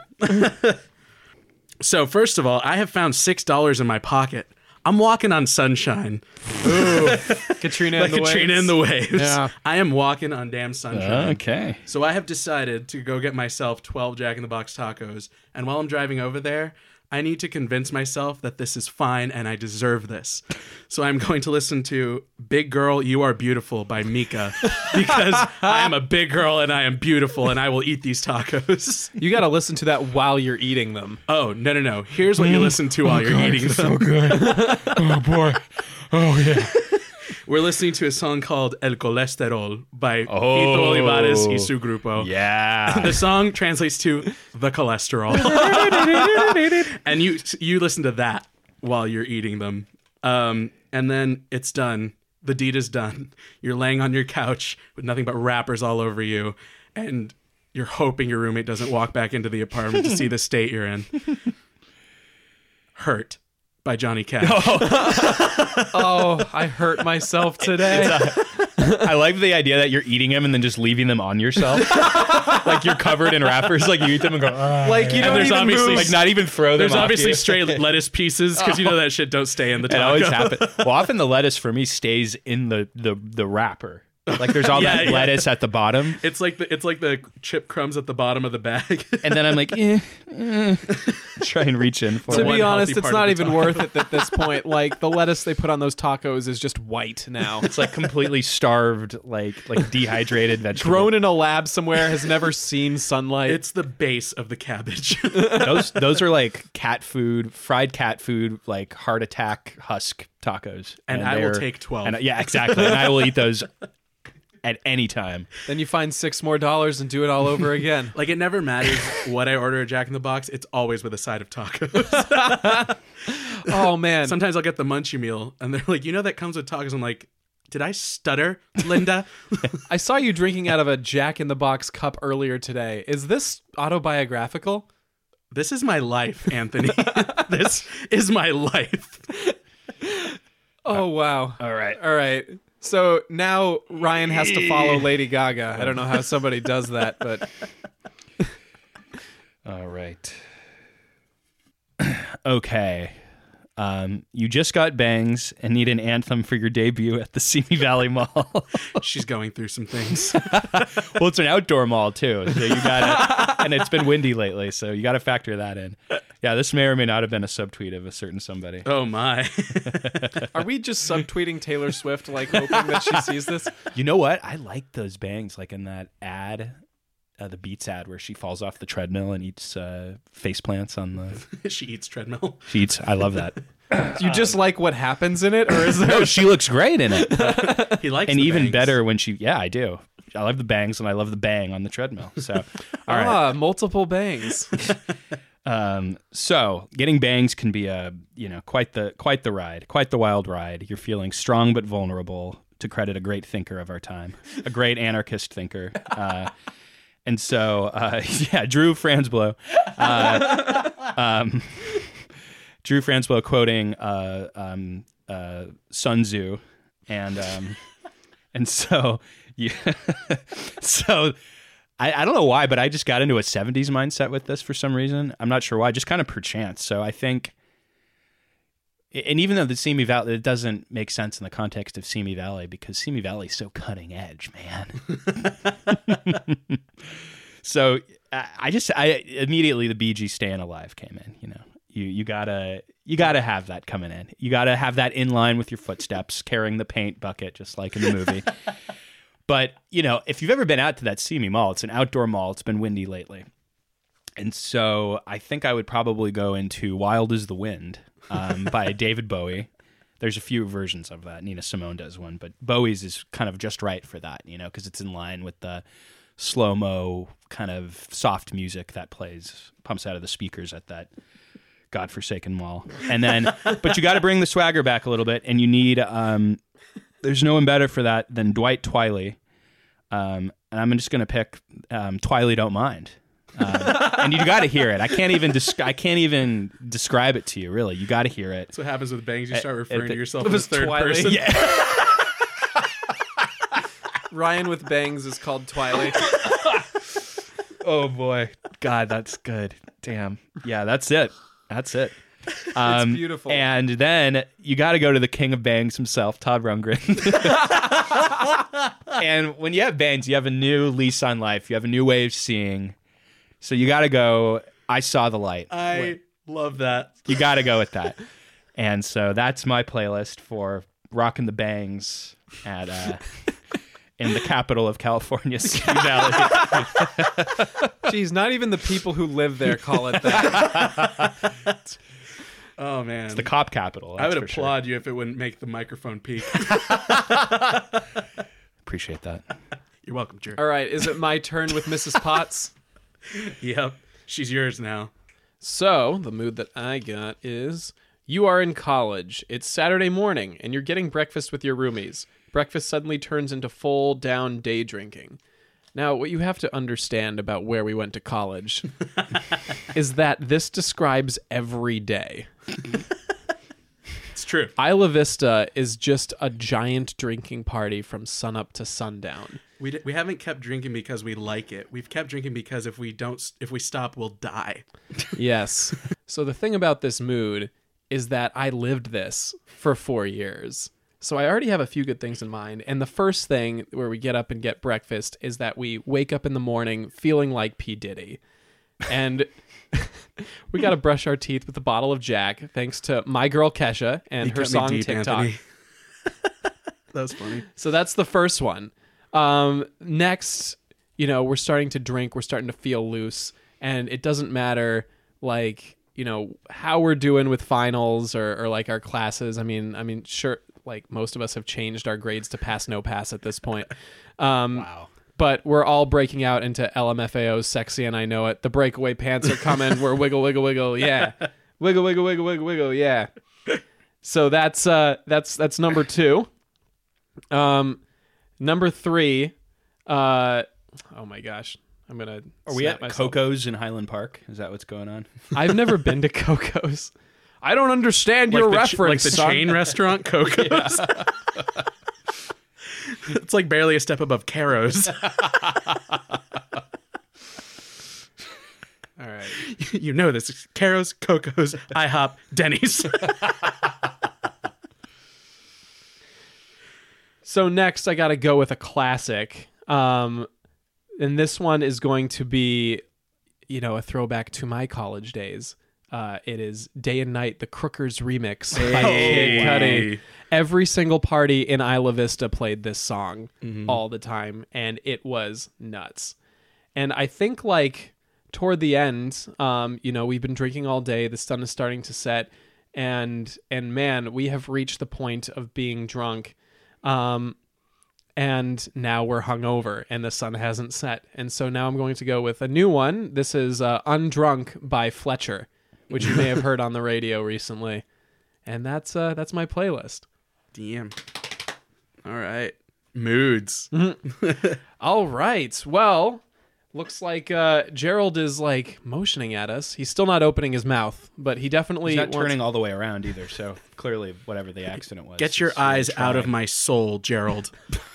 so, first of all, I have found $6 in my pocket. I'm walking on sunshine, Ooh,
Katrina
like
and the
Katrina
Waves.
in the waves.
Yeah.
I am walking on damn sunshine.
Okay.
So I have decided to go get myself 12 Jack in the Box tacos. And while I'm driving over there, I need to convince myself that this is fine and I deserve this. So I'm going to listen to Big Girl, You Are Beautiful by Mika because I am a big girl and I am beautiful and I will eat these tacos.
You got to listen to that while you're eating them.
Oh, no, no, no. Here's what you listen to while oh, you're eating them.
good. oh boy. Oh yeah.
We're listening to a song called El Colesterol by
Oh.
Fito Olivares y su grupo.
Yeah.
The song translates to the cholesterol. and you you listen to that while you're eating them. Um, and then it's done. The deed is done. You're laying on your couch with nothing but wrappers all over you, and you're hoping your roommate doesn't walk back into the apartment to see the state you're in. Hurt by Johnny Cash.
Oh, I hurt myself today.
I like the idea that you're eating them and then just leaving them on yourself. like you're covered in wrappers, like you eat them and go. "Ah."
like you don't
there's
even
obviously
move.
like not even throw them.
There's obviously stray lettuce pieces because you know that shit don't stay in the
It
taco.
always happens. Well, often the lettuce for me stays in the the the wrapper. Like there's all
Yeah,
that
yeah.
lettuce at the bottom,
It's like the it's like the chip crumbs at the bottom of the bag.
and then I'm like, eh, eh. try and reach in for
to
it.
one
be honest, it's not
of the
even worth it at this point. Like the lettuce they put on those tacos is just white now.
It's like completely starved, like like dehydrated vegetable.
Grown in a lab somewhere, has never seen sunlight.
it's the base of the cabbage.
those those are like cat food, fried cat food, like heart attack husk tacos.
And I will take 12.
And, yeah, exactly. And I will eat those at any time.
Then you find six more dollars and do it all over again.
Like it never matters what I order at Jack in the Box. It's always with a side of tacos.
oh man.
Sometimes I'll get the munchie meal, and they're like, "You know that comes with tacos." I'm like, "Did I stutter, Linda?"
I saw you drinking out of a Jack in the Box cup earlier today. Is this autobiographical?
this is my life, Anthony. this is my life.
Oh wow.
All right.
All right. So now Ryan has to follow Lady Gaga. I don't know how somebody does that, but
All right. okay. Um, you just got bangs and need an anthem for your debut at the Simi Valley Mall.
She's going through some things.
well, it's an outdoor mall too, so you got to and it's been windy lately, so you got to factor that in. Yeah, this may or may not have been a subtweet of a certain somebody.
Oh my!
are we just subtweeting Taylor Swift, like hoping that she sees this?
You know what? I like those bangs, like in that ad, uh, the Beats ad, where she falls off the treadmill and eats uh, face plants on the.
she eats treadmill.
She eats. I love that.
You just like what happens in it, or is there?
No, she looks great in it.
He likes it.
and
the
even
bangs.
better when she yeah i do i love the bangs and i love the bang on the treadmill so all right
Ah, multiple bangs.
um so getting bangs can be a you know quite the quite the ride quite the wild ride you're feeling strong but vulnerable to credit a great thinker of our time a great anarchist thinker uh and so uh yeah drew fransblau uh um drew fransblau quoting uh um uh sun tzu and um and so you so I, I don't know why, but I just got into a 70s mindset with this for some reason. I'm not sure why, just kind of perchance. So I think, and even though the Simi Valley, it doesn't make sense in the context of Simi Valley because Simi Valley is so cutting edge, man. so I, just, I immediately the Bee Gees Staying Alive came in, you know. You, you gotta you gotta have that coming in. You gotta have that in line with your footsteps, carrying the paint bucket, just like in the movie. But you know, if you've ever been out to that Simi Mall, it's an outdoor mall. It's been windy lately, and so I think I would probably go into "Wild as the Wind" um, by David Bowie. There's a few versions of that. Nina Simone does one, but Bowie's is kind of just right for that, you know, because it's in line with the slow mo kind of soft music that plays pumps out of the speakers at that godforsaken mall. And then, but you got to bring the swagger back a little bit, and you need. Um, there's no one better for that than Dwight Twilley. Um, and I'm just gonna pick um, Twilley Don't Mind. Um, and you got to hear it. I can't even desc- I can't even describe it to you. Really, you got to hear it.
That's what happens with bangs. You start
at
referring
the-
to yourself as
was
third
Twilight.
person.
Yeah.
Ryan with bangs is called Twilight.
Oh boy, God, that's good. Damn. Yeah, that's it. That's it. Um,
beautiful.
And then you got to go to the king of bangs himself, Todd Rundgren. and when you have bangs, you have a new lease on life. You have a new way of seeing. So you got to go. I saw the light.
I love that.
You got to go with that. And so that's my playlist for rocking the bangs at uh, in the capital of California, Simi Valley.
Jeez, not even the people who live there call it that.
Oh man,
the cop capital.
I would
that's for sure.
applaud you if it wouldn't make the microphone peak.
Appreciate that.
You're welcome, jerk.
All right, is it my turn with Mrs. Potts?
Yep, she's yours now.
So, the mood that I got is you are in college. It's Saturday morning, and you're getting breakfast with your roomies. Breakfast suddenly turns into full down day drinking. Now, what you have to understand about where we went to college is that this describes every day.
It's true.
Isla Vista is just a giant drinking party from sunup to sundown.
We, d- we haven't kept drinking because we like it. We've kept drinking because if we don't, if we stop, we'll die.
Yes. so the thing about this mood is that I lived this for four years. So I already have a few good things in mind. And the first thing where we get up and get breakfast is that we wake up in the morning feeling like P. Diddy. And we got to brush our teeth with a bottle of Jack, thanks to my girl Kesha and
You
her song
deep,
TikTok.
That was funny.
So that's the first one. Um, next, you know, we're starting to drink, we're starting to feel loose, and it doesn't matter like you know how we're doing with finals or, or like our classes. I mean, I mean, sure, like most of us have changed our grades to pass no pass at this point. Um,
Wow.
but we're all breaking out into LMFAO's sexy and I know it. The breakaway pants are coming. we're wiggle wiggle wiggle. Yeah. Wiggle wiggle wiggle wiggle wiggle. Yeah. So that's uh that's that's number 2. Um number 3 uh oh my gosh. I'm going to
Are we at Coco's in Highland Park? Is that what's going on?
I've never been to Coco's. I don't understand
like
your
the, ch-
reference.
like the
son.
chain restaurant Coco's. it's like barely a step above Carrows.
All right.
you know this. It's Carrows, Coco's, IHOP, Denny's.
So next, I got to go with a classic. Um, and this one is going to be, you know, a throwback to my college days. Uh, it is "Day and Night," the Crookers remix by Kid Cudi. Every single party in Isla Vista played this song all the time, and it was nuts. And I think like toward the end, um, you know, we've been drinking all day. The sun is starting to set, and and man, we have reached the point of being drunk. Um, and now we're hungover and the sun hasn't set. And so now I'm going to go with a new one. This is uh, Undrunk by Fletcher, which you may have heard on the radio recently. And that's uh, that's my playlist.
Damn. All right. Moods.
All right. Well, looks like uh, Gerald is like motioning at us. He's still not opening his mouth, but he definitely
He's not
wants-
turning all the way around either. So clearly, whatever the accident was.
Get your
is really
eyes out of
trying.
my soul, Gerald.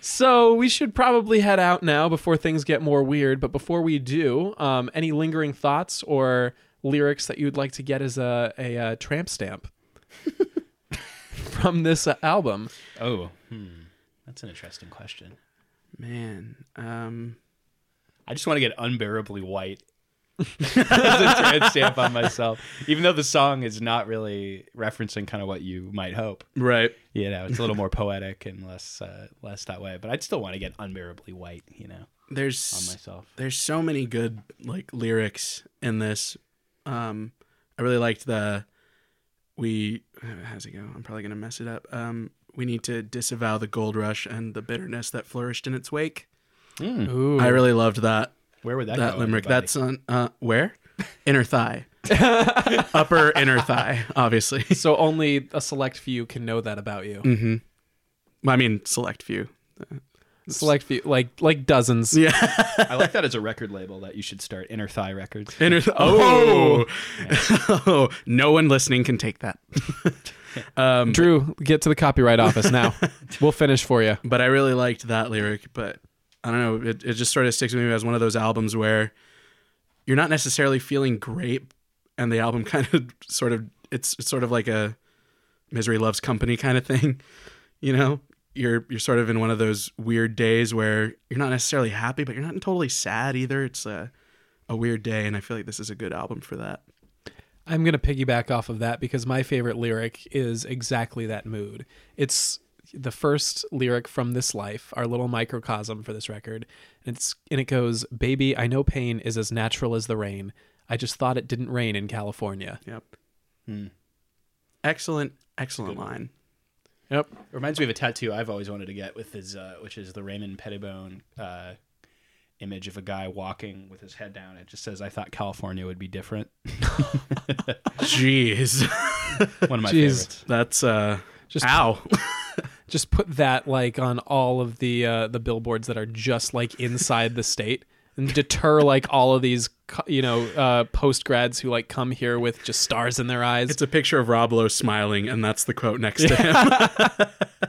So we should probably head out now before things get more weird. But before we do, um, any lingering thoughts or lyrics that you'd like to get as a a, uh tramp stamp from this uh, album?
Oh, hmm. that's an interesting question.
Man. Um
I just want to get unbearably white as a trans stamp on myself, even though the song is not really referencing kind of what you might hope.
right.
You know, it's a little more poetic and less uh, less that way. But I'd still want to get unbearably white. You know,
there's on
myself.
there's so many good like lyrics in this. Um I really liked the we how's it go? I'm probably gonna mess it up. Um we need to disavow the gold rush and the bitterness that flourished in its wake.
Ooh,
I really loved that
Where would that,
that
go?
limerick.
everybody?
That's on uh where? Inner thigh. Upper inner thigh, obviously.
so only a select few can know that about you.
Mm-hmm. I mean, select few.
Select few, like like dozens.
Yeah.
I like that as a record label that you should start Inner Thigh Records.
Inner th- oh. oh, no one listening can take that. um,
Drew, get to the copyright office now. we'll finish for you.
but I really liked that lyric. But I don't know, it, it just sort of sticks with me as one of those albums where you're not necessarily feeling great, and the album kind of sort of it's, it's sort of like a misery loves company kind of thing. You know, you're you're sort of in one of those weird days where you're not necessarily happy, but you're not totally sad either. It's a a weird day, and I feel like this is a good album for that.
I'm going to piggyback off of that because my favorite lyric is exactly that mood. It's the first lyric from this life, our little microcosm for this record. And it's and it goes, "Baby, I know pain is as natural as the rain. I just thought it didn't rain in California."
Yep.
Hmm.
Excellent, excellent line.
Yep.
Reminds me of a tattoo I've always wanted to get with his, uh, which is the Raymond Pettibon uh, image of a guy walking with his head down. It just says, "I thought California would be different."
Jeez,
One of my
Jeez.
favorites.
that's uh,
Just
ow.
just put that like on all of the uh, the billboards that are just like inside the state and deter like all of these you know uh, post grads who like come here with just stars in their eyes.
It's a picture of Rob Lowe smiling, and that's the quote next to him.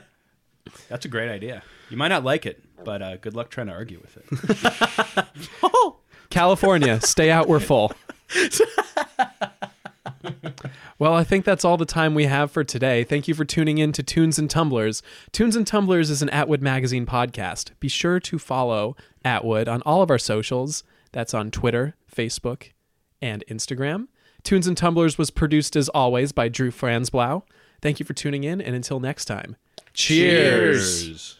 That's a great idea. You might not like it, but uh, good luck trying to argue with it.
California, stay out, we're full. well, I think that's all the time we have for today. Thank you for tuning in to Tunes and Tumblers. Tunes and Tumblers is an Atwood Magazine podcast. Be sure to follow Atwood on all of our socials. That's on Twitter, Facebook, and Instagram. Tunes and Tumblers was produced as always by Drew Fransblau. Thank you for tuning in, and until next time, cheers.
Cheers.